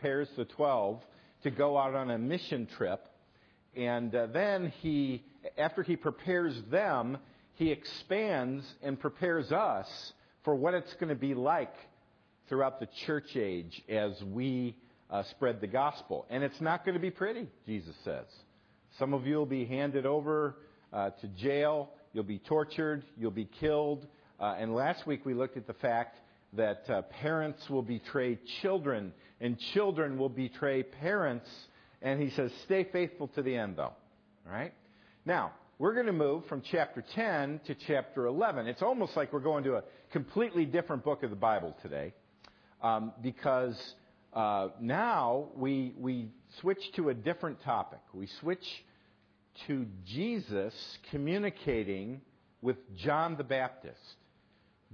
prepares the 12 to go out on a mission trip. And uh, then he, after he prepares them, he expands and prepares us for what it's going to be like throughout the church age as we uh, spread the gospel. And it's not going to be pretty, Jesus says. Some of you will be handed over uh, to jail, you'll be tortured, you'll be killed. Uh, and last week we looked at the fact that uh, parents will betray children, and children will betray parents. And he says, stay faithful to the end, though. All right? Now, we're going to move from chapter 10 to chapter 11. It's almost like we're going to a completely different book of the Bible today um, because uh, now we, we switch to a different topic. We switch to Jesus communicating with John the Baptist.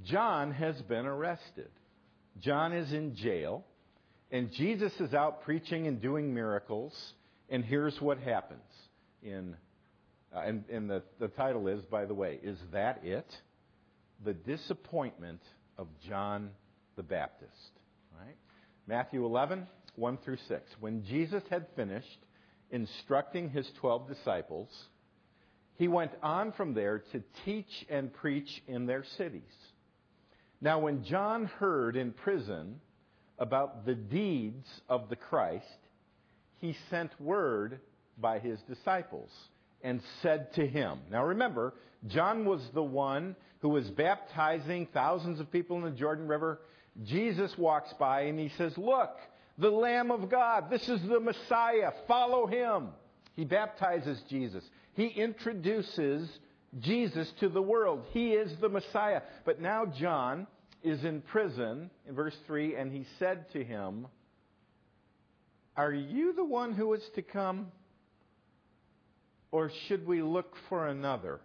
John has been arrested. John is in jail, and Jesus is out preaching and doing miracles. And here's what happens. In, uh, and, and the, the title is, by the way, Is That It? The Disappointment of John the Baptist. Right? Matthew 11, 1 through 6. When Jesus had finished instructing his 12 disciples, he went on from there to teach and preach in their cities. Now, when John heard in prison about the deeds of the Christ, he sent word by his disciples and said to him, Now remember, John was the one who was baptizing thousands of people in the Jordan River. Jesus walks by and he says, Look, the Lamb of God, this is the Messiah, follow him. He baptizes Jesus. He introduces Jesus to the world. He is the Messiah. But now John is in prison, in verse 3, and he said to him, Are you the one who is to come? Or should we look for another?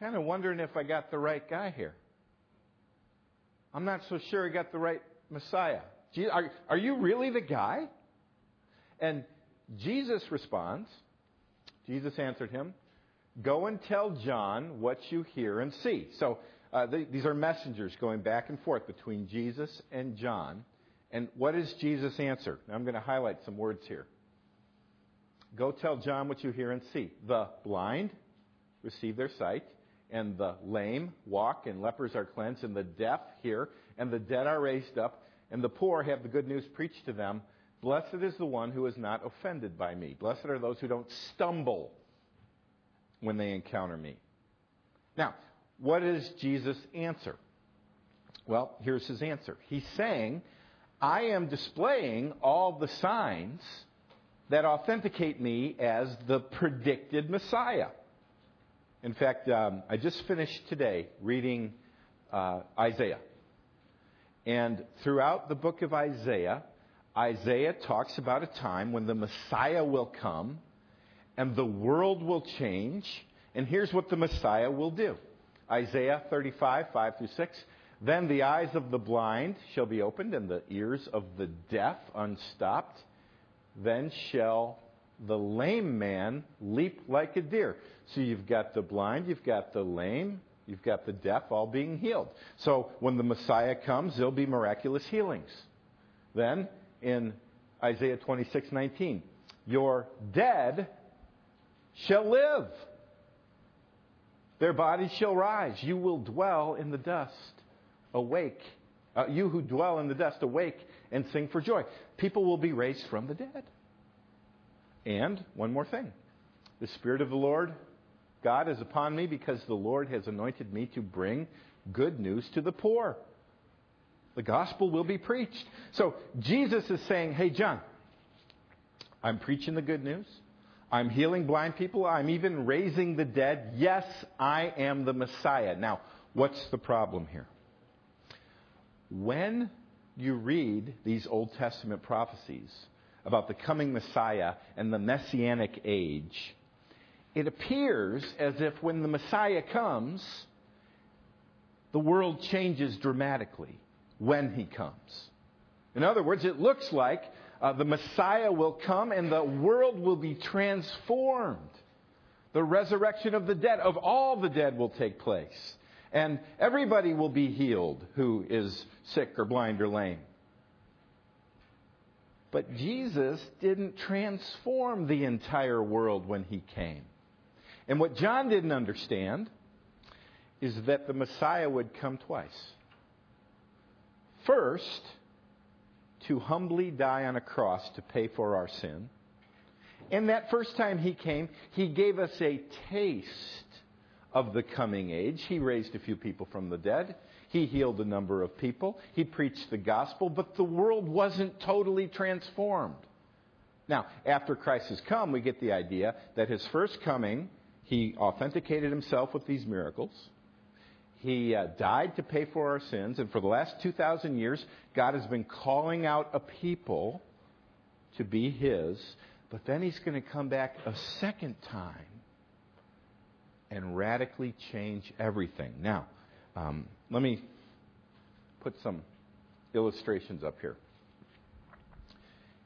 Kind of wondering if I got the right guy here. I'm not so sure I got the right Messiah. Are, are you really the guy? And Jesus responds, Jesus answered him, Go and tell John what you hear and see. So uh, these are messengers going back and forth between Jesus and John. And what does Jesus answer? Now I'm going to highlight some words here. Go tell John what you hear and see. The blind receive their sight, and the lame walk, and lepers are cleansed, and the deaf hear, and the dead are raised up, and the poor have the good news preached to them. Blessed is the one who is not offended by me. Blessed are those who don't stumble when they encounter me. Now, what is Jesus' answer? Well, here's his answer. He's saying, I am displaying all the signs that authenticate me as the predicted Messiah. In fact, um, I just finished today reading uh, Isaiah. And throughout the book of Isaiah, Isaiah talks about a time when the Messiah will come and the world will change. And here's what the Messiah will do Isaiah 35, 5 through 6. Then the eyes of the blind shall be opened and the ears of the deaf unstopped. Then shall the lame man leap like a deer. So you've got the blind, you've got the lame, you've got the deaf all being healed. So when the Messiah comes, there'll be miraculous healings. Then in Isaiah 26:19, your dead shall live. Their bodies shall rise. You will dwell in the dust. Awake. Uh, you who dwell in the dust, awake and sing for joy. People will be raised from the dead. And one more thing the Spirit of the Lord, God, is upon me because the Lord has anointed me to bring good news to the poor. The gospel will be preached. So Jesus is saying, Hey, John, I'm preaching the good news. I'm healing blind people. I'm even raising the dead. Yes, I am the Messiah. Now, what's the problem here? When you read these Old Testament prophecies about the coming Messiah and the Messianic age, it appears as if when the Messiah comes, the world changes dramatically when he comes. In other words, it looks like uh, the Messiah will come and the world will be transformed. The resurrection of the dead, of all the dead, will take place. And everybody will be healed who is sick or blind or lame. But Jesus didn't transform the entire world when he came. And what John didn't understand is that the Messiah would come twice. First, to humbly die on a cross to pay for our sin. And that first time he came, he gave us a taste of the coming age. He raised a few people from the dead. He healed a number of people. He preached the gospel, but the world wasn't totally transformed. Now, after Christ has come, we get the idea that his first coming, he authenticated himself with these miracles. He uh, died to pay for our sins, and for the last 2,000 years, God has been calling out a people to be His, but then He's going to come back a second time and radically change everything. Now, um, let me put some illustrations up here.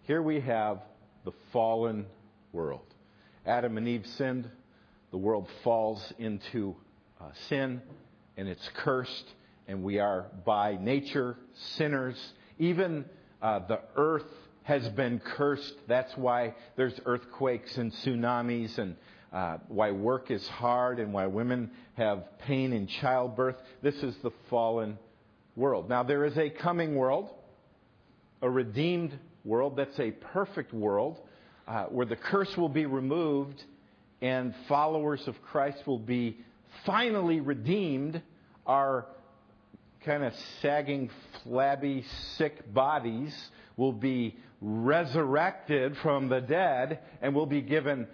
Here we have the fallen world. Adam and Eve sinned. The world falls into uh, sin and it's cursed, and we are by nature sinners. Even uh, the earth has been cursed. That's why there's earthquakes and tsunamis, and uh, why work is hard, and why women have pain in childbirth. This is the fallen world. Now, there is a coming world, a redeemed world that's a perfect world, uh, where the curse will be removed and followers of Christ will be finally redeemed, our kind of sagging, flabby, sick bodies will be resurrected from the dead and will be given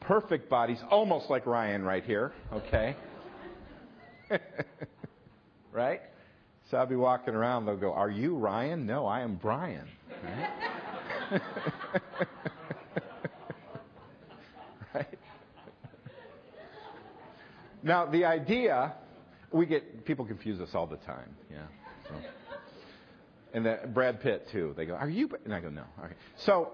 perfect bodies, almost like Ryan right here, okay? right? So I'll be walking around, they'll go, Are you Ryan? No, I am Brian. Right? right? Now, the idea, we get, people confuse us all the time, yeah. So. And the, Brad Pitt, too. They go, Are you? And I go, No. Okay. So,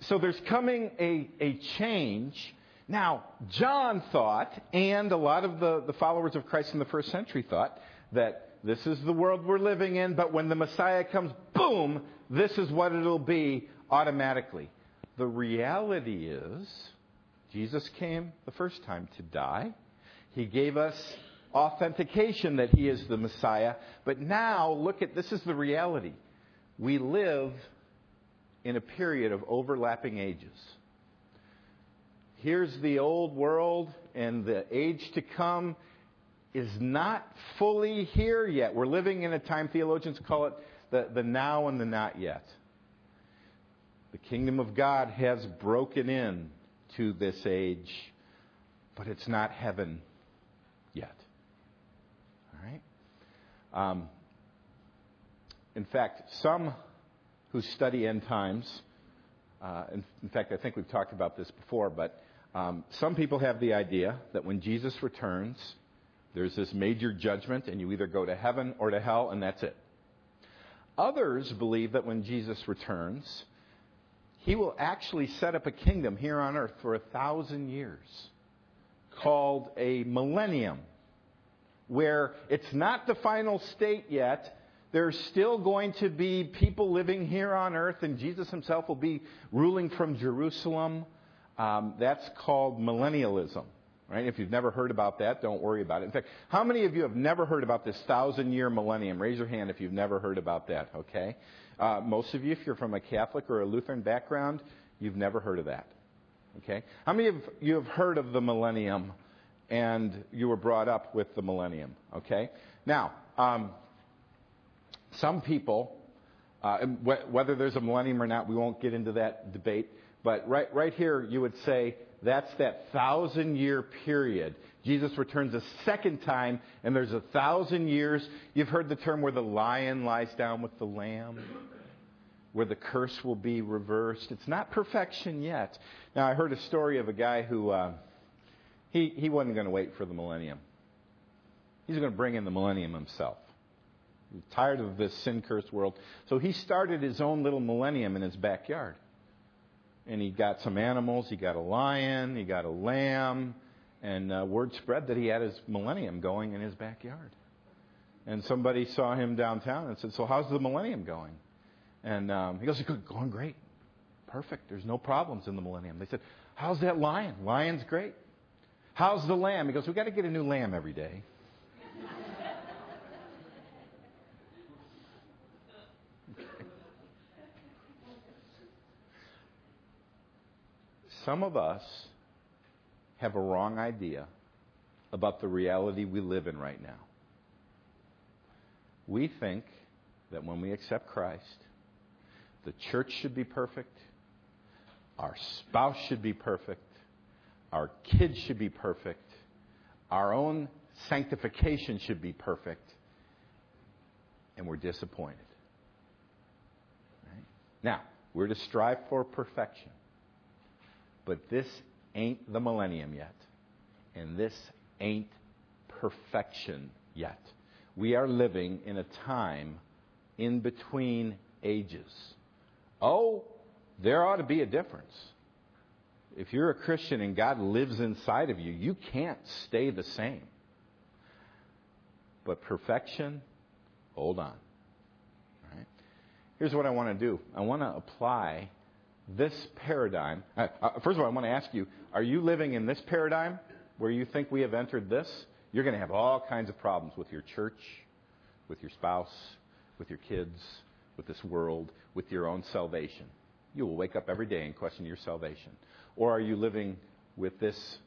so there's coming a, a change. Now, John thought, and a lot of the, the followers of Christ in the first century thought, that this is the world we're living in, but when the Messiah comes, boom, this is what it'll be automatically. The reality is, Jesus came the first time to die. He gave us authentication that He is the Messiah. But now, look at this is the reality. We live in a period of overlapping ages. Here's the old world, and the age to come is not fully here yet. We're living in a time, theologians call it the, the now and the not yet. The kingdom of God has broken in to this age, but it's not heaven yet. All right? Um, in fact, some who study end times, uh, in, in, fact, I think we've talked about this before, but um, some people have the idea that when Jesus returns, there's this major judgment, and you either go to heaven or to hell, and that's it. Others believe that when Jesus returns, he will actually set up a kingdom here on earth for a thousand years called a millennium, where it's not the final state yet. There's still going to be people living here on earth, and Jesus himself will be ruling from Jerusalem. Um, that's called millennialism. Right? If you've never heard about that, don't worry about it. In fact, how many of you have never heard about this thousand year millennium? Raise your hand if you've never heard about that, okay? Uh, most of you, if you're from a Catholic or a Lutheran background, you've never heard of that. Okay? How many of you have heard of the millennium and you were brought up with the millennium? Okay? Now, um, some people, uh, whether there's a millennium or not, we won't get into that debate. But right, right here, you would say that's that thousand year period. Jesus returns a second time, and there's a thousand years. You've heard the term where the lion lies down with the lamb, where the curse will be reversed. It's not perfection yet. Now, I heard a story of a guy who uh, he, he wasn't going to wait for the millennium. He's going to bring in the millennium himself. He's tired of this sin cursed world. So he started his own little millennium in his backyard and he got some animals. He got a lion, he got a lamb, and uh, word spread that he had his millennium going in his backyard. And somebody saw him downtown and said, "So how's the millennium going?" And um, he goes, "Good, going great, perfect. There's no problems in the millennium. They said, How's that lion? Lion's great. How's the lamb? He goes, We've got to get a new lamb every day. Some of us have a wrong idea about the reality we live in right now. We think that when we accept Christ, the church should be perfect, our spouse should be perfect, our kids should be perfect, our own sanctification should be perfect, and we're disappointed. Right? Now, we're to strive for perfection. But this ain't the millennium yet. And this ain't perfection yet. We are living in a time in between ages. Oh, there ought to be a difference. If you're a Christian and God lives inside of you, you can't stay the same. But perfection, hold on. Right? Here's what I want to do I want to apply this paradigm. Uh, uh, first of all, I want to ask you are you living in this paradigm where you think we have entered this? You're going to have all kinds of problems with your church, with your spouse, with your kids, with this world, with your own salvation. You will wake up every day and question your salvation. Or are you living with this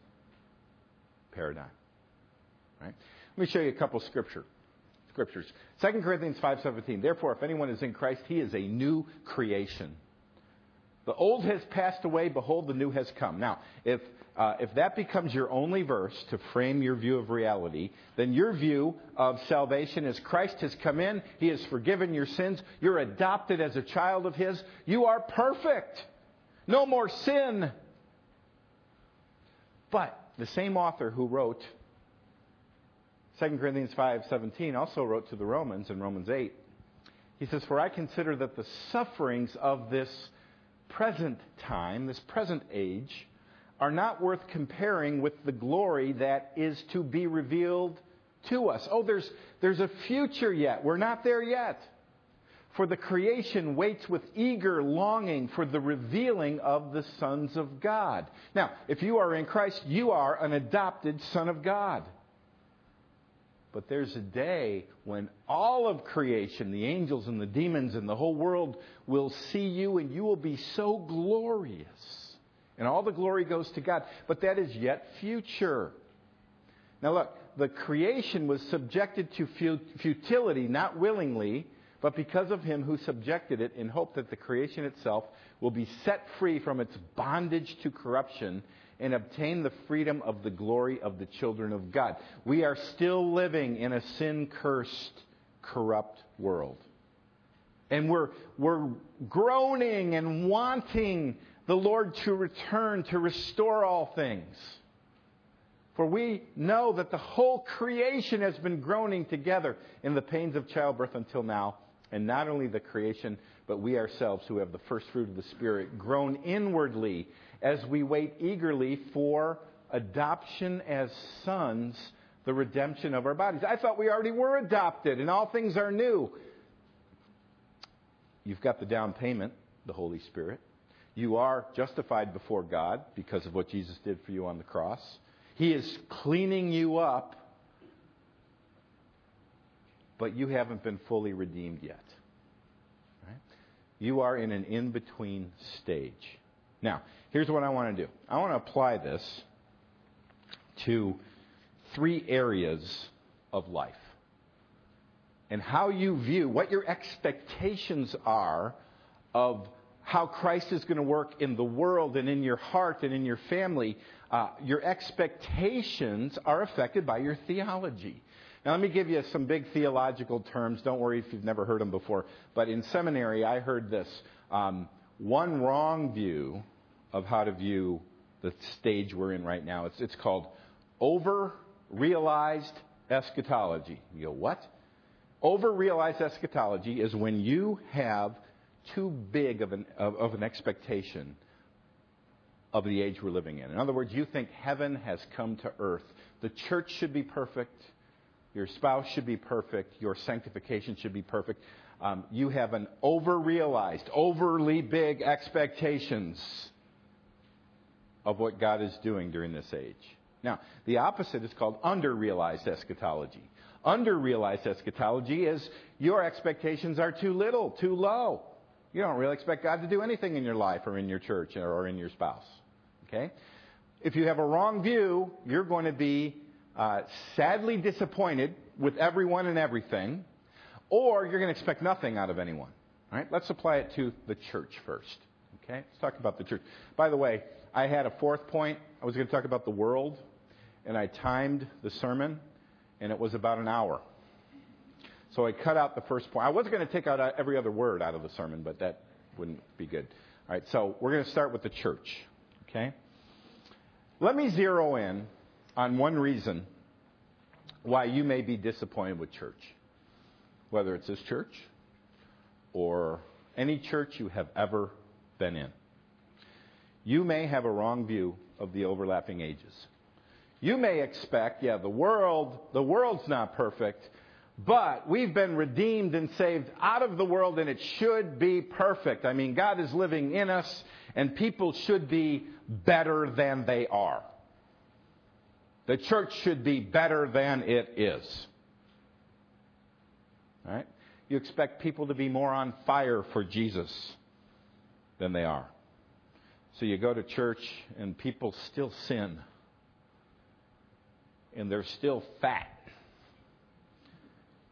paradigm? Right? Let me show you a couple scripture scriptures. 2 Corinthians 5:17. Therefore, if anyone is in Christ, he is a new creation. The old has passed away, behold, the new has come. Now, if, uh, if that becomes your only verse to frame your view of reality, then your view of salvation is Christ has come in, He has forgiven your sins, you're adopted as a child of His, you are perfect. No more sin. But the same author who wrote 2 Corinthians 5:17 also wrote to the Romans in Romans 8. He says, "For I consider that the sufferings of this present time, this present age, are not worth comparing with the glory that is to be revealed to us. Oh, there's, there's a future yet. We're not there yet. For the creation waits with eager longing for the revealing of the sons of God. Now, if you are in Christ, you are an adopted son of God. But there's a day when all of creation, the angels and the demons and the whole world, will see you and you will be so glorious. And all the glory goes to God. But that is yet future. Now, look, the creation was subjected to futility, not willingly, but because of him who subjected it, in hope that the creation itself will be set free from its bondage to corruption and obtain the freedom of the glory of the children of God. We are still living in a sin cursed, corrupt world. And we're, we're groaning and wanting the Lord to return to restore all things. For we know that the whole creation has been groaning together in the pains of childbirth until now. And not only the creation, but we ourselves who have the first fruit of the Spirit groan inwardly as we wait eagerly for adoption as sons, the redemption of our bodies. I thought we already were adopted and all things are new. You've got the down payment, the Holy Spirit. You are justified before God because of what Jesus did for you on the cross. He is cleaning you up, but you haven't been fully redeemed yet. Right? You are in an in between stage. Now, Here's what I want to do I want to apply this to three areas of life and how you view what your expectations are of how Christ is going to work in the world and in your heart and in your family. Uh, your expectations are affected by your theology. Now, let me give you some big theological terms. Don't worry if you've never heard them before. But in seminary, I heard this um, one wrong view of how to view the stage we're in right now. It's, it's called over realized eschatology. You go, what? Over realized eschatology is when you have too big of an, of, of an expectation of the age we're living in. In other words, you think heaven has come to earth. The church should be perfect. Your spouse should be perfect. Your sanctification should be perfect. Um, you have an over realized, overly big expectations of what God is doing during this age. Now, the opposite is called under realized eschatology. Under realized eschatology is your expectations are too little, too low. You don't really expect God to do anything in your life or in your church or in your spouse. Okay? If you have a wrong view, you're going to be uh, sadly disappointed with everyone and everything, or you're going to expect nothing out of anyone. All right? Let's apply it to the church first. Okay? Let's talk about the church. By the way, I had a fourth point. I was going to talk about the world, and I timed the sermon, and it was about an hour. So I cut out the first point. I was going to take out uh, every other word out of the sermon, but that wouldn't be good. All right, so we're going to start with the church. Okay? Let me zero in on one reason why you may be disappointed with church, whether it's this church or any church you have ever been in. You may have a wrong view of the overlapping ages. You may expect, yeah, the world, the world's not perfect, but we've been redeemed and saved out of the world, and it should be perfect. I mean, God is living in us, and people should be better than they are. The church should be better than it is. Right? You expect people to be more on fire for Jesus than they are. So you go to church, and people still sin, and they're still fat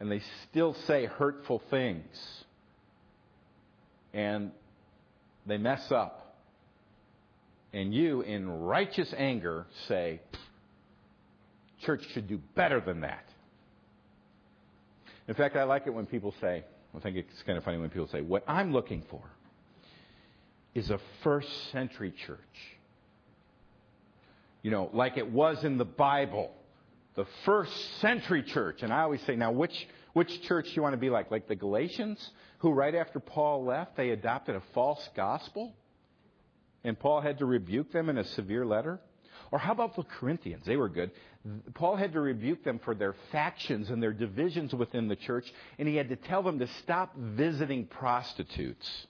and they still say hurtful things. And they mess up. And you, in righteous anger, say, church should do better than that. In fact, I like it when people say, I think it's kind of funny when people say, what I'm looking for is a first century church. You know, like it was in the Bible the first century church. And I always say, now, which, which church do you want to be like? Like the Galatians, who right after Paul left, they adopted a false gospel? And Paul had to rebuke them in a severe letter? Or how about the Corinthians? They were good. Paul had to rebuke them for their factions and their divisions within the church, and he had to tell them to stop visiting prostitutes.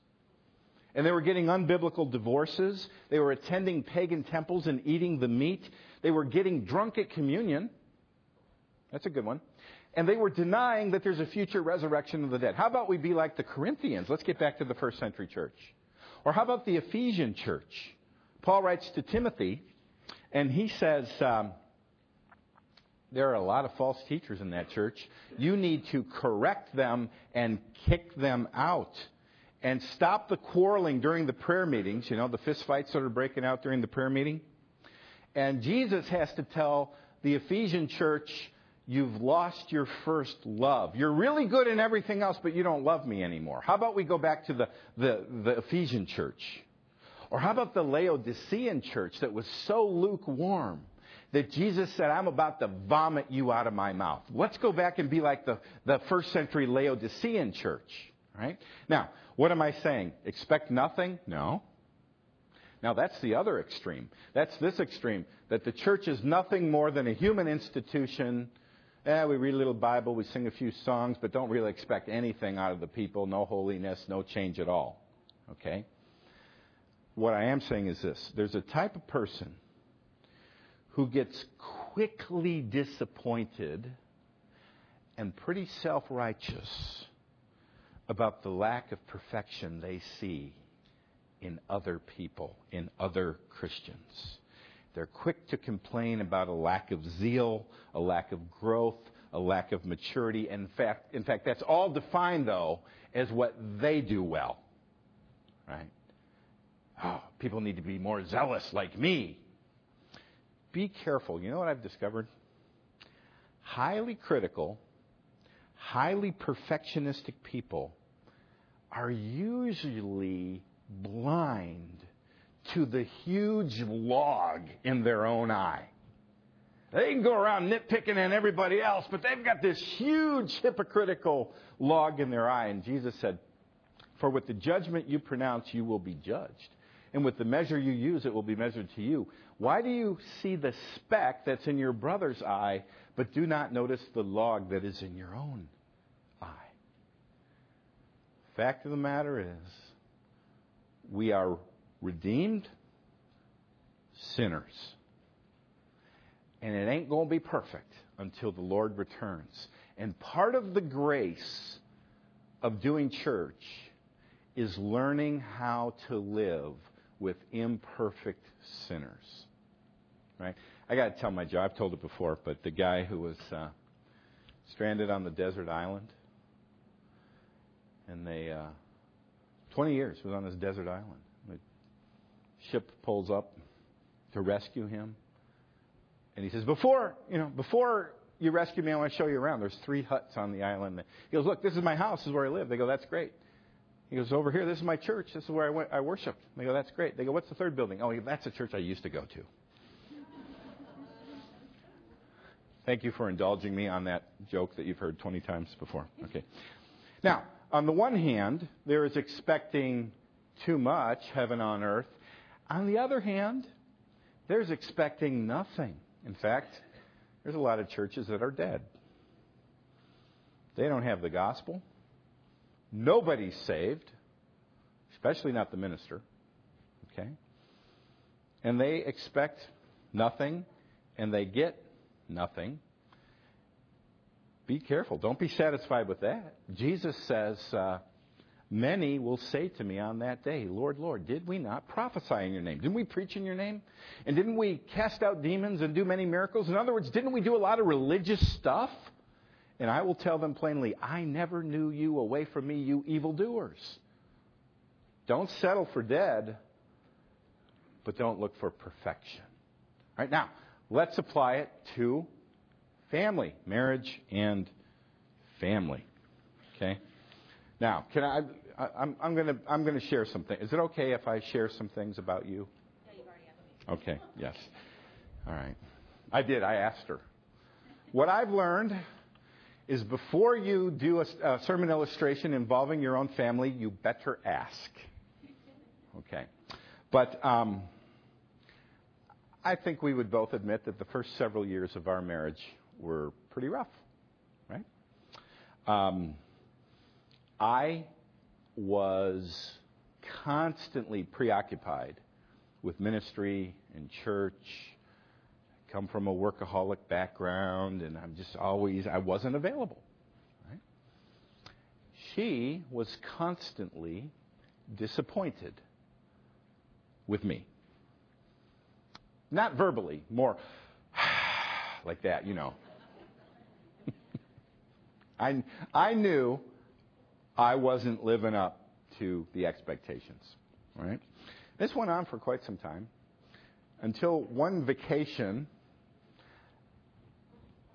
And they were getting unbiblical divorces. They were attending pagan temples and eating the meat. They were getting drunk at communion. That's a good one. And they were denying that there's a future resurrection of the dead. How about we be like the Corinthians? Let's get back to the first century church. Or how about the Ephesian church? Paul writes to Timothy, and he says, um, there are a lot of false teachers in that church. You need to correct them and kick them out. And stop the quarreling during the prayer meetings, you know, the fist fights that are breaking out during the prayer meeting. And Jesus has to tell the Ephesian church, you've lost your first love. You're really good in everything else, but you don't love me anymore. How about we go back to the, the, the Ephesian church? Or how about the Laodicean church that was so lukewarm that Jesus said, I'm about to vomit you out of my mouth? Let's go back and be like the, the first century Laodicean church. Right? Now, what am I saying? Expect nothing? No. Now, that's the other extreme. That's this extreme that the church is nothing more than a human institution Eh, we read a little Bible, we sing a few songs, but don't really expect anything out of the people. No holiness, no change at all. Okay? What I am saying is this there's a type of person who gets quickly disappointed and pretty self righteous about the lack of perfection they see in other people, in other Christians. They're quick to complain about a lack of zeal, a lack of growth, a lack of maturity. In fact, in fact, that's all defined, though, as what they do well. Right? Oh, people need to be more zealous like me. Be careful. You know what I've discovered? Highly critical, highly perfectionistic people are usually blind to the huge log in their own eye. They can go around nitpicking at everybody else, but they've got this huge hypocritical log in their eye. And Jesus said, For with the judgment you pronounce, you will be judged. And with the measure you use, it will be measured to you. Why do you see the speck that's in your brother's eye, but do not notice the log that is in your own? Fact of the matter is, we are redeemed sinners. And it ain't going to be perfect until the Lord returns. And part of the grace of doing church is learning how to live with imperfect sinners. Right? I got to tell my job. I've told it before, but the guy who was uh, stranded on the desert island, and they, uh, 20 years was on this desert island. The ship pulls up to rescue him, and he says, "Before you know, before you rescue me, I want to show you around. There's three huts on the island." He goes, "Look, this is my house. This is where I live." They go, "That's great." He goes, "Over here, this is my church. This is where I, went, I worship." They go, "That's great." They go, "What's the third building?" Oh, that's a church I used to go to. Thank you for indulging me on that joke that you've heard 20 times before. Okay. Now, on the one hand, there is expecting too much heaven on earth. On the other hand, there's expecting nothing. In fact, there's a lot of churches that are dead. They don't have the gospel. Nobody's saved, especially not the minister. Okay? And they expect nothing, and they get nothing. Be careful. Don't be satisfied with that. Jesus says, uh, Many will say to me on that day, Lord, Lord, did we not prophesy in your name? Didn't we preach in your name? And didn't we cast out demons and do many miracles? In other words, didn't we do a lot of religious stuff? And I will tell them plainly, I never knew you. Away from me, you evildoers. Don't settle for dead, but don't look for perfection. All right, now, let's apply it to family, marriage, and family. Okay? Now, can I? I am I'm going to I'm going to share something. Is it okay if I share some things about you? You've already asked me. Okay. Yes. All right. I did. I asked her. What I've learned is before you do a, a sermon illustration involving your own family, you better ask. Okay. But um, I think we would both admit that the first several years of our marriage were pretty rough, right? Um, I was constantly preoccupied with ministry and church. I come from a workaholic background, and I'm just always, I wasn't available. Right? She was constantly disappointed with me. Not verbally, more like that, you know. I, I knew I wasn't living up to the expectations. Right? This went on for quite some time until one vacation.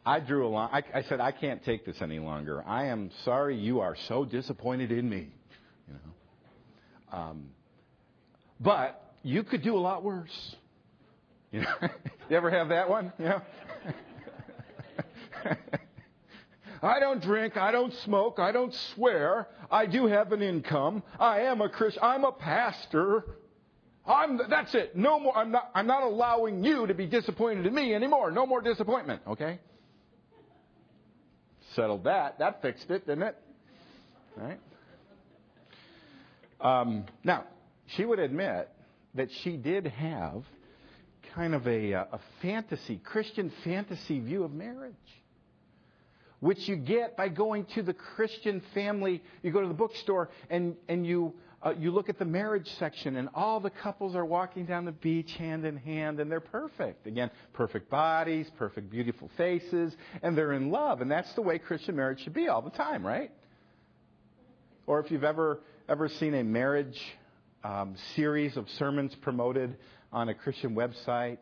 I drew a line. I, I, said, I can't take this any longer. I am sorry you are so disappointed in me. You know, um, but you could do a lot worse. You know, you ever have that one? Know. I don't drink. I don't smoke. I don't swear. I do have an income. I am a Christian. I'm a pastor. I'm, that's it. No more. I'm not, I'm not allowing you to be disappointed in me anymore. No more disappointment. Okay? Settled that. That fixed it, didn't it? Right? Um, now, she would admit that she did have kind of a, a fantasy, Christian fantasy view of marriage which you get by going to the Christian family. You go to the bookstore and, and you, uh, you look at the marriage section, and all the couples are walking down the beach hand in hand, and they're perfect. Again, perfect bodies, perfect, beautiful faces, and they're in love. And that's the way Christian marriage should be all the time, right? Or if you've ever, ever seen a marriage um, series of sermons promoted on a Christian website,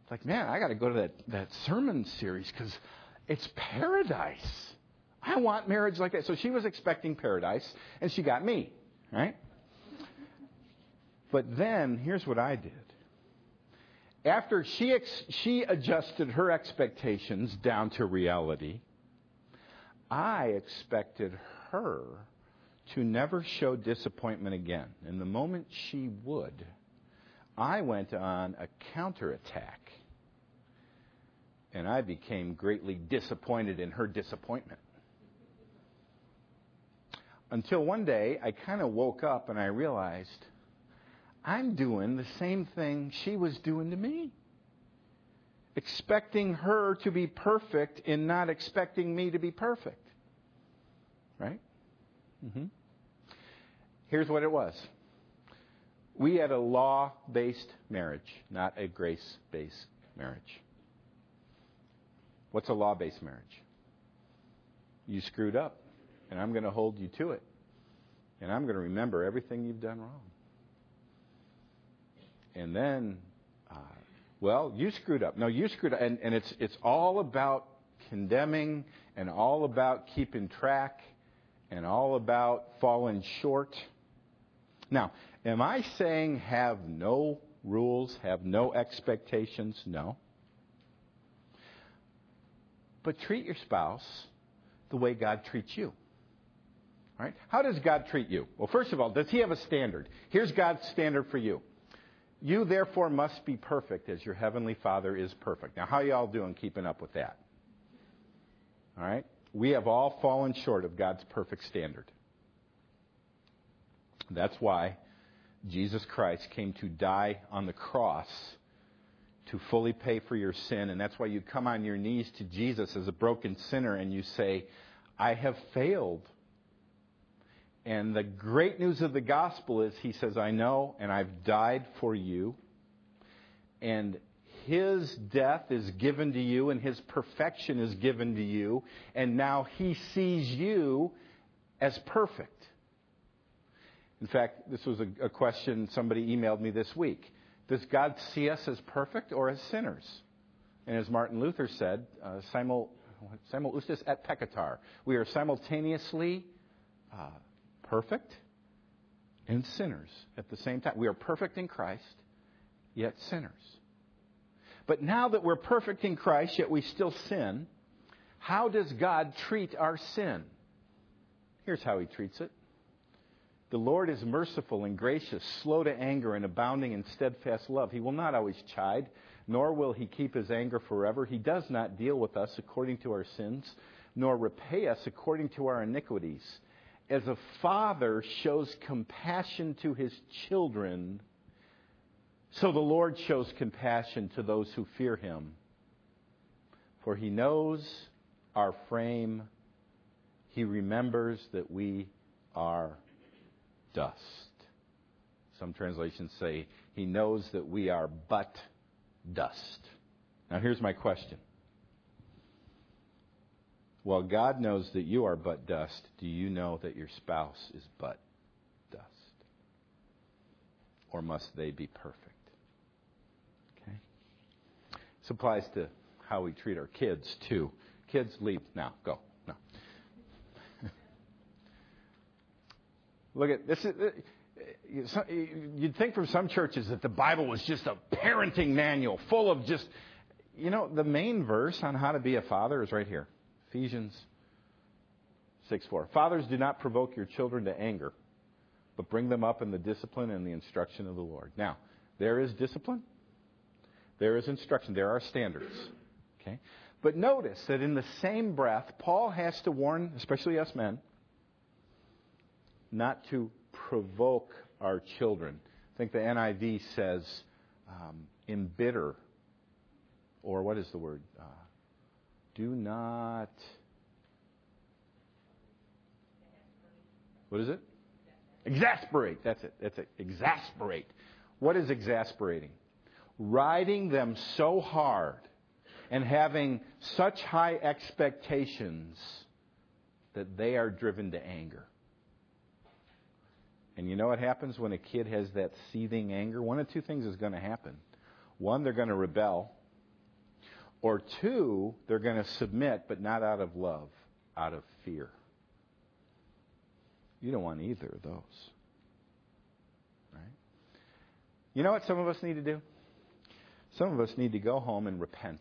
it's like, man, I got to go to that, that sermon series because it's paradise. I want marriage like that. So she was expecting paradise, and she got me, right? But then, here's what I did. After she, ex- she adjusted her expectations down to reality, I expected her to never show disappointment again. And the moment she would, I went on a counterattack and I became greatly disappointed in her disappointment. until one day I kind of woke up and I realized I'm doing the same thing she was doing to me. Expecting her to be perfect and not expecting me to be perfect. Right? Mm-hmm. Here's what it was we had a law based marriage, not a grace based marriage. What's a law based marriage? You screwed up, and I'm going to hold you to it. And I'm going to remember everything you've done wrong. And then, uh, well, you screwed up. No, you screwed up. And, and it's, it's all about condemning and all about keeping track and all about falling short. Now, am I saying have no rules, have no expectations? No. But treat your spouse the way God treats you. Right? How does God treat you? Well, first of all, does He have a standard? Here's God's standard for you. You therefore must be perfect as your heavenly Father is perfect. Now, how you all doing keeping up with that? All right? We have all fallen short of God's perfect standard. That's why Jesus Christ came to die on the cross to fully pay for your sin. And that's why you come on your knees to Jesus as a broken sinner and you say, I have failed. And the great news of the gospel is he says, I know, and I've died for you. And his death is given to you, and his perfection is given to you. And now he sees you as perfect. In fact, this was a, a question somebody emailed me this week. Does God see us as perfect or as sinners? And as Martin Luther said, uh, simul, simul justus et peccator. We are simultaneously uh, perfect and sinners at the same time. We are perfect in Christ, yet sinners. But now that we're perfect in Christ, yet we still sin, how does God treat our sin? Here's how He treats it the Lord is merciful and gracious, slow to anger, and abounding in steadfast love. He will not always chide, nor will he keep his anger forever. He does not deal with us according to our sins, nor repay us according to our iniquities. As a father shows compassion to his children, so the Lord shows compassion to those who fear him. For he knows our frame, he remembers that we are dust. Some translations say, He knows that we are but dust. Now, here's my question. Well, God knows that you are but dust. Do you know that your spouse is but dust? Or must they be perfect? Okay? This applies to how we treat our kids, too. Kids, leave now. Go. Look at this. Uh, you'd think from some churches that the Bible was just a parenting manual full of just, you know, the main verse on how to be a father is right here Ephesians 6 4. Fathers, do not provoke your children to anger, but bring them up in the discipline and the instruction of the Lord. Now, there is discipline, there is instruction, there are standards. Okay? But notice that in the same breath, Paul has to warn, especially us men, not to provoke our children. I think the NIV says um, embitter, or what is the word? Uh, do not. What is it? Exasperate. That's it. That's it. Exasperate. What is exasperating? Riding them so hard and having such high expectations that they are driven to anger. And you know what happens when a kid has that seething anger? One of two things is going to happen. One, they're going to rebel. Or two, they're going to submit, but not out of love, out of fear. You don't want either of those. Right? You know what some of us need to do? Some of us need to go home and repent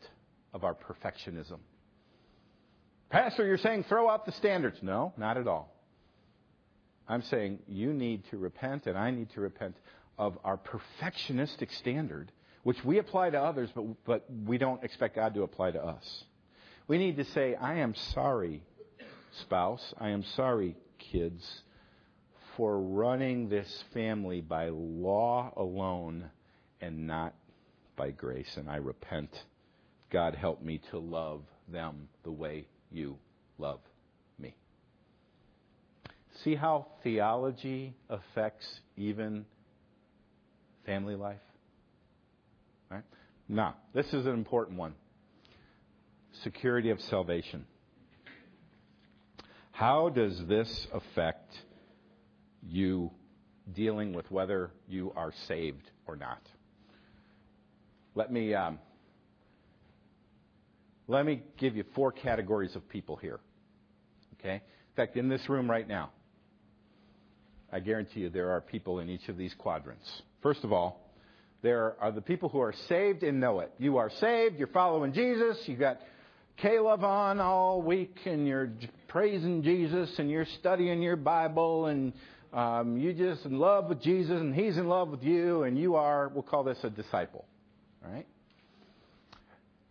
of our perfectionism. Pastor, you're saying throw out the standards. No, not at all. I'm saying you need to repent, and I need to repent of our perfectionistic standard, which we apply to others, but, but we don't expect God to apply to us. We need to say, I am sorry, spouse. I am sorry, kids. for running this family by law alone and not by grace. And I repent. God, help me to love them the way you love. See how theology affects even family life? Right? Now, this is an important one security of salvation. How does this affect you dealing with whether you are saved or not? Let me um, let me give you four categories of people here. Okay? In fact, in this room right now, I guarantee you there are people in each of these quadrants. First of all, there are the people who are saved and know it. You are saved, you're following Jesus, You've got K-LOVE on all week, and you're praising Jesus, and you're studying your Bible, and um, you just in love with Jesus, and He's in love with you, and you are, we'll call this a disciple. All right?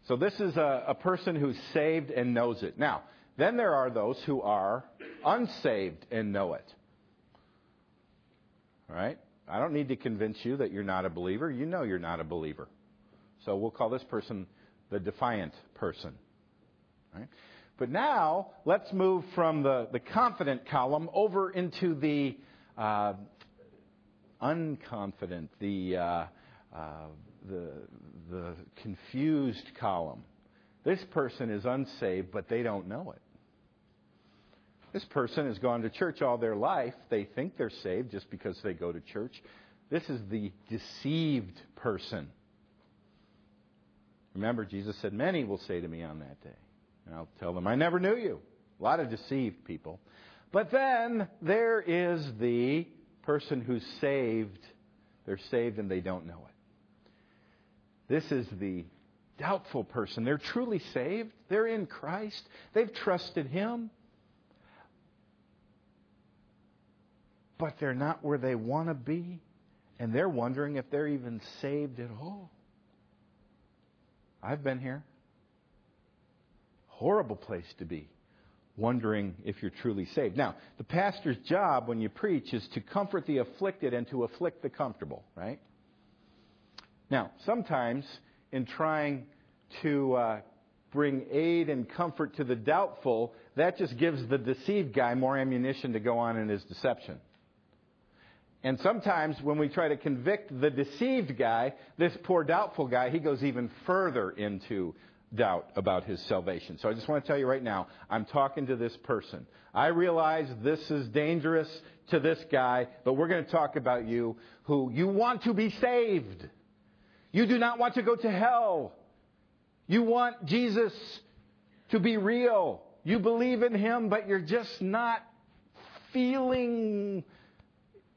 So this is a, a person who's saved and knows it. Now, then there are those who are unsaved and know it. Right? I don't need to convince you that you're not a believer. You know you're not a believer. So we'll call this person the defiant person. But now, let's move from the, the confident column over into the uh, unconfident, the, uh, uh, the, the confused column. This person is unsaved, but they don't know it. This person has gone to church all their life. They think they're saved just because they go to church. This is the deceived person. Remember, Jesus said, Many will say to me on that day. And I'll tell them, I never knew you. A lot of deceived people. But then there is the person who's saved. They're saved and they don't know it. This is the doubtful person. They're truly saved. They're in Christ. They've trusted Him. But they're not where they want to be, and they're wondering if they're even saved at all. I've been here. Horrible place to be, wondering if you're truly saved. Now, the pastor's job when you preach is to comfort the afflicted and to afflict the comfortable, right? Now, sometimes in trying to uh, bring aid and comfort to the doubtful, that just gives the deceived guy more ammunition to go on in his deception. And sometimes when we try to convict the deceived guy, this poor doubtful guy, he goes even further into doubt about his salvation. So I just want to tell you right now, I'm talking to this person. I realize this is dangerous to this guy, but we're going to talk about you who you want to be saved. You do not want to go to hell. You want Jesus to be real. You believe in him, but you're just not feeling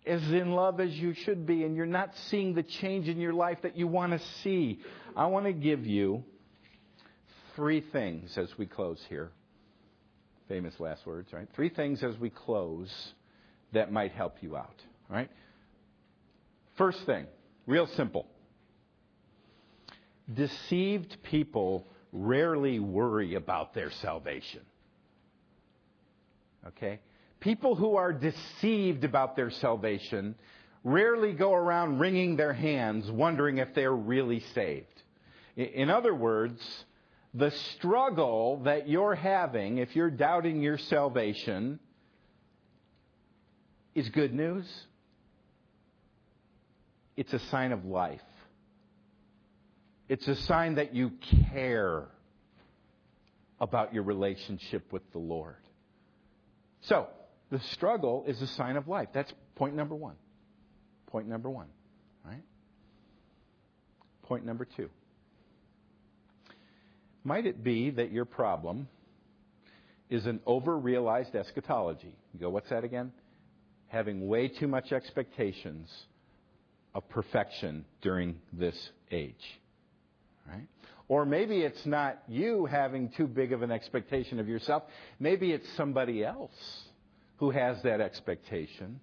as in love as you should be, and you're not seeing the change in your life that you want to see. I want to give you three things as we close here. Famous last words, right? Three things as we close that might help you out, right? First thing, real simple. Deceived people rarely worry about their salvation. Okay? People who are deceived about their salvation rarely go around wringing their hands wondering if they're really saved. In other words, the struggle that you're having if you're doubting your salvation is good news. It's a sign of life. It's a sign that you care about your relationship with the Lord. So, the struggle is a sign of life. That's point number one. Point number one, right? Point number two. Might it be that your problem is an over realized eschatology? You go, what's that again? Having way too much expectations of perfection during this age. Right? Or maybe it's not you having too big of an expectation of yourself. Maybe it's somebody else who has that expectation,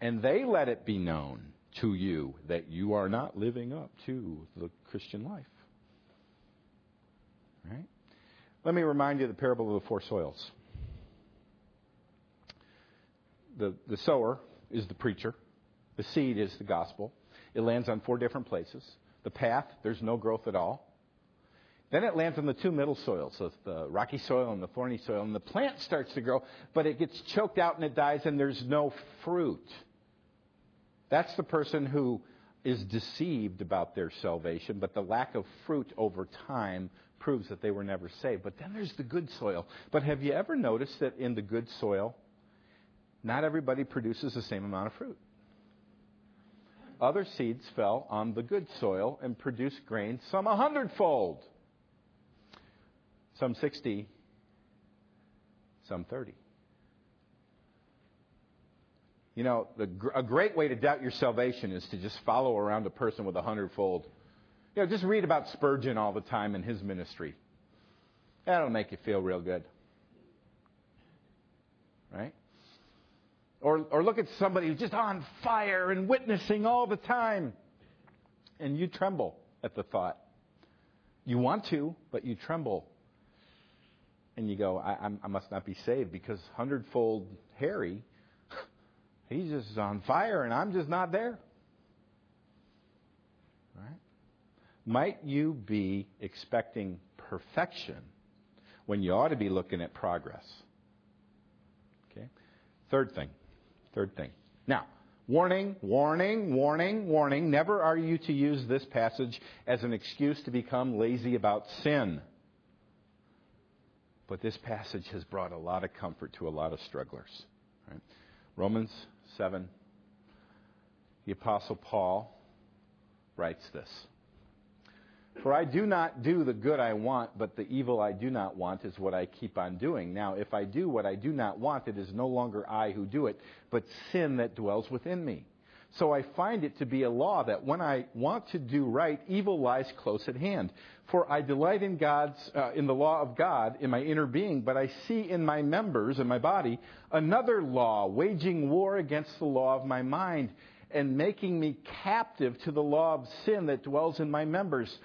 and they let it be known to you that you are not living up to the Christian life. Right? Let me remind you of the parable of the four soils. The, the sower is the preacher. The seed is the gospel. It lands on four different places. The path, there's no growth at all. Then it lands on the two middle soils, so the rocky soil and the thorny soil, and the plant starts to grow, but it gets choked out and it dies, and there's no fruit. That's the person who is deceived about their salvation, but the lack of fruit over time proves that they were never saved. But then there's the good soil. But have you ever noticed that in the good soil, not everybody produces the same amount of fruit? Other seeds fell on the good soil and produced grain, some a hundredfold, some 60, some 30. You know, the, a great way to doubt your salvation is to just follow around a person with a hundredfold. You know, just read about Spurgeon all the time in his ministry. That'll make you feel real good. Right? Or, or look at somebody who's just on fire and witnessing all the time. And you tremble at the thought. You want to, but you tremble. And you go, I, I must not be saved because hundredfold Harry, he's just on fire and I'm just not there. Right? Might you be expecting perfection when you ought to be looking at progress? Okay. Third thing. Third thing. Now, warning, warning, warning, warning. Never are you to use this passage as an excuse to become lazy about sin. But this passage has brought a lot of comfort to a lot of strugglers. Right? Romans 7, the Apostle Paul writes this. For I do not do the good I want, but the evil I do not want is what I keep on doing. Now, if I do what I do not want, it is no longer I who do it, but sin that dwells within me. So I find it to be a law that when I want to do right, evil lies close at hand. For I delight in God's, uh, in the law of God in my inner being, but I see in my members, in my body, another law, waging war against the law of my mind, and making me captive to the law of sin that dwells in my members.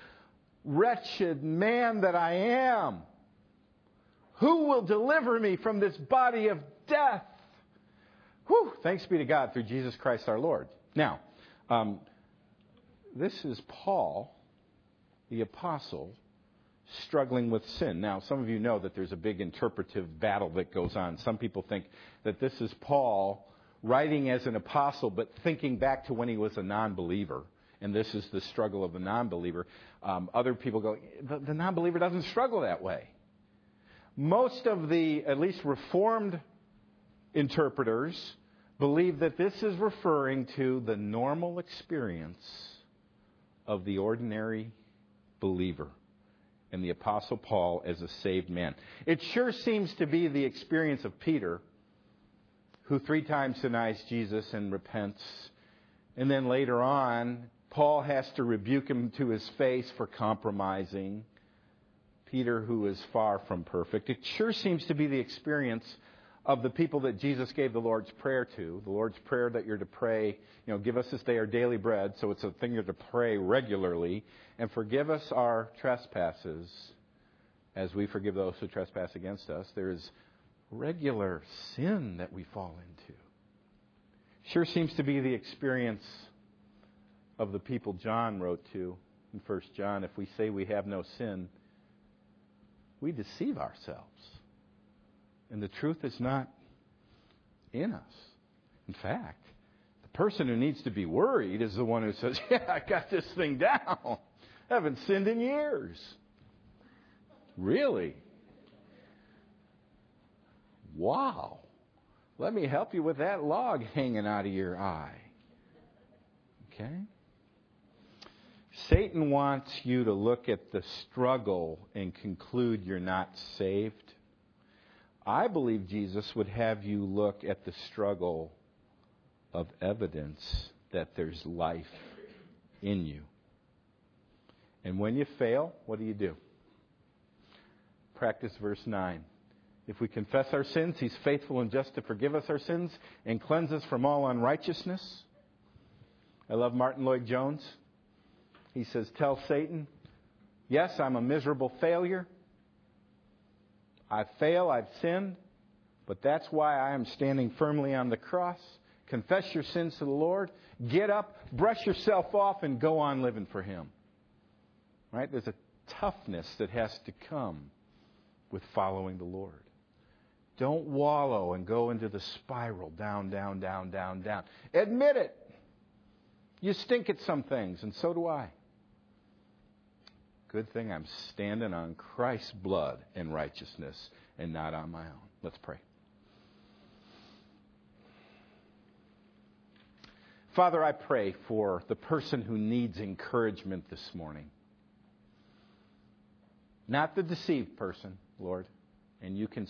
Wretched man that I am! Who will deliver me from this body of death? Whew, thanks be to God through Jesus Christ our Lord. Now, um, this is Paul, the apostle, struggling with sin. Now, some of you know that there's a big interpretive battle that goes on. Some people think that this is Paul writing as an apostle, but thinking back to when he was a non believer and this is the struggle of the non believer. Um, other people go, the, the non believer doesn't struggle that way. Most of the, at least Reformed interpreters, believe that this is referring to the normal experience of the ordinary believer and the Apostle Paul as a saved man. It sure seems to be the experience of Peter, who three times denies Jesus and repents. And then later on, Paul has to rebuke him to his face for compromising. Peter, who is far from perfect. It sure seems to be the experience of the people that Jesus gave the Lord's Prayer to. The Lord's Prayer that you're to pray, you know, give us this day our daily bread, so it's a thing you're to pray regularly, and forgive us our trespasses as we forgive those who trespass against us. There is regular sin that we fall into. Sure seems to be the experience of the people John wrote to in 1 John, if we say we have no sin, we deceive ourselves. And the truth is not in us. In fact, the person who needs to be worried is the one who says, Yeah, I got this thing down. I haven't sinned in years. Really? Wow. Let me help you with that log hanging out of your eye. Okay? Satan wants you to look at the struggle and conclude you're not saved. I believe Jesus would have you look at the struggle of evidence that there's life in you. And when you fail, what do you do? Practice verse 9. If we confess our sins, he's faithful and just to forgive us our sins and cleanse us from all unrighteousness. I love Martyn Lloyd-Jones. He says, Tell Satan, yes, I'm a miserable failure. I fail, I've sinned, but that's why I am standing firmly on the cross, confess your sins to the Lord, get up, brush yourself off, and go on living for Him. Right? There's a toughness that has to come with following the Lord. Don't wallow and go into the spiral down, down, down, down, down. Admit it. You stink at some things, and so do I. Good thing I'm standing on Christ's blood and righteousness and not on my own. Let's pray. Father, I pray for the person who needs encouragement this morning. Not the deceived person, Lord, and you can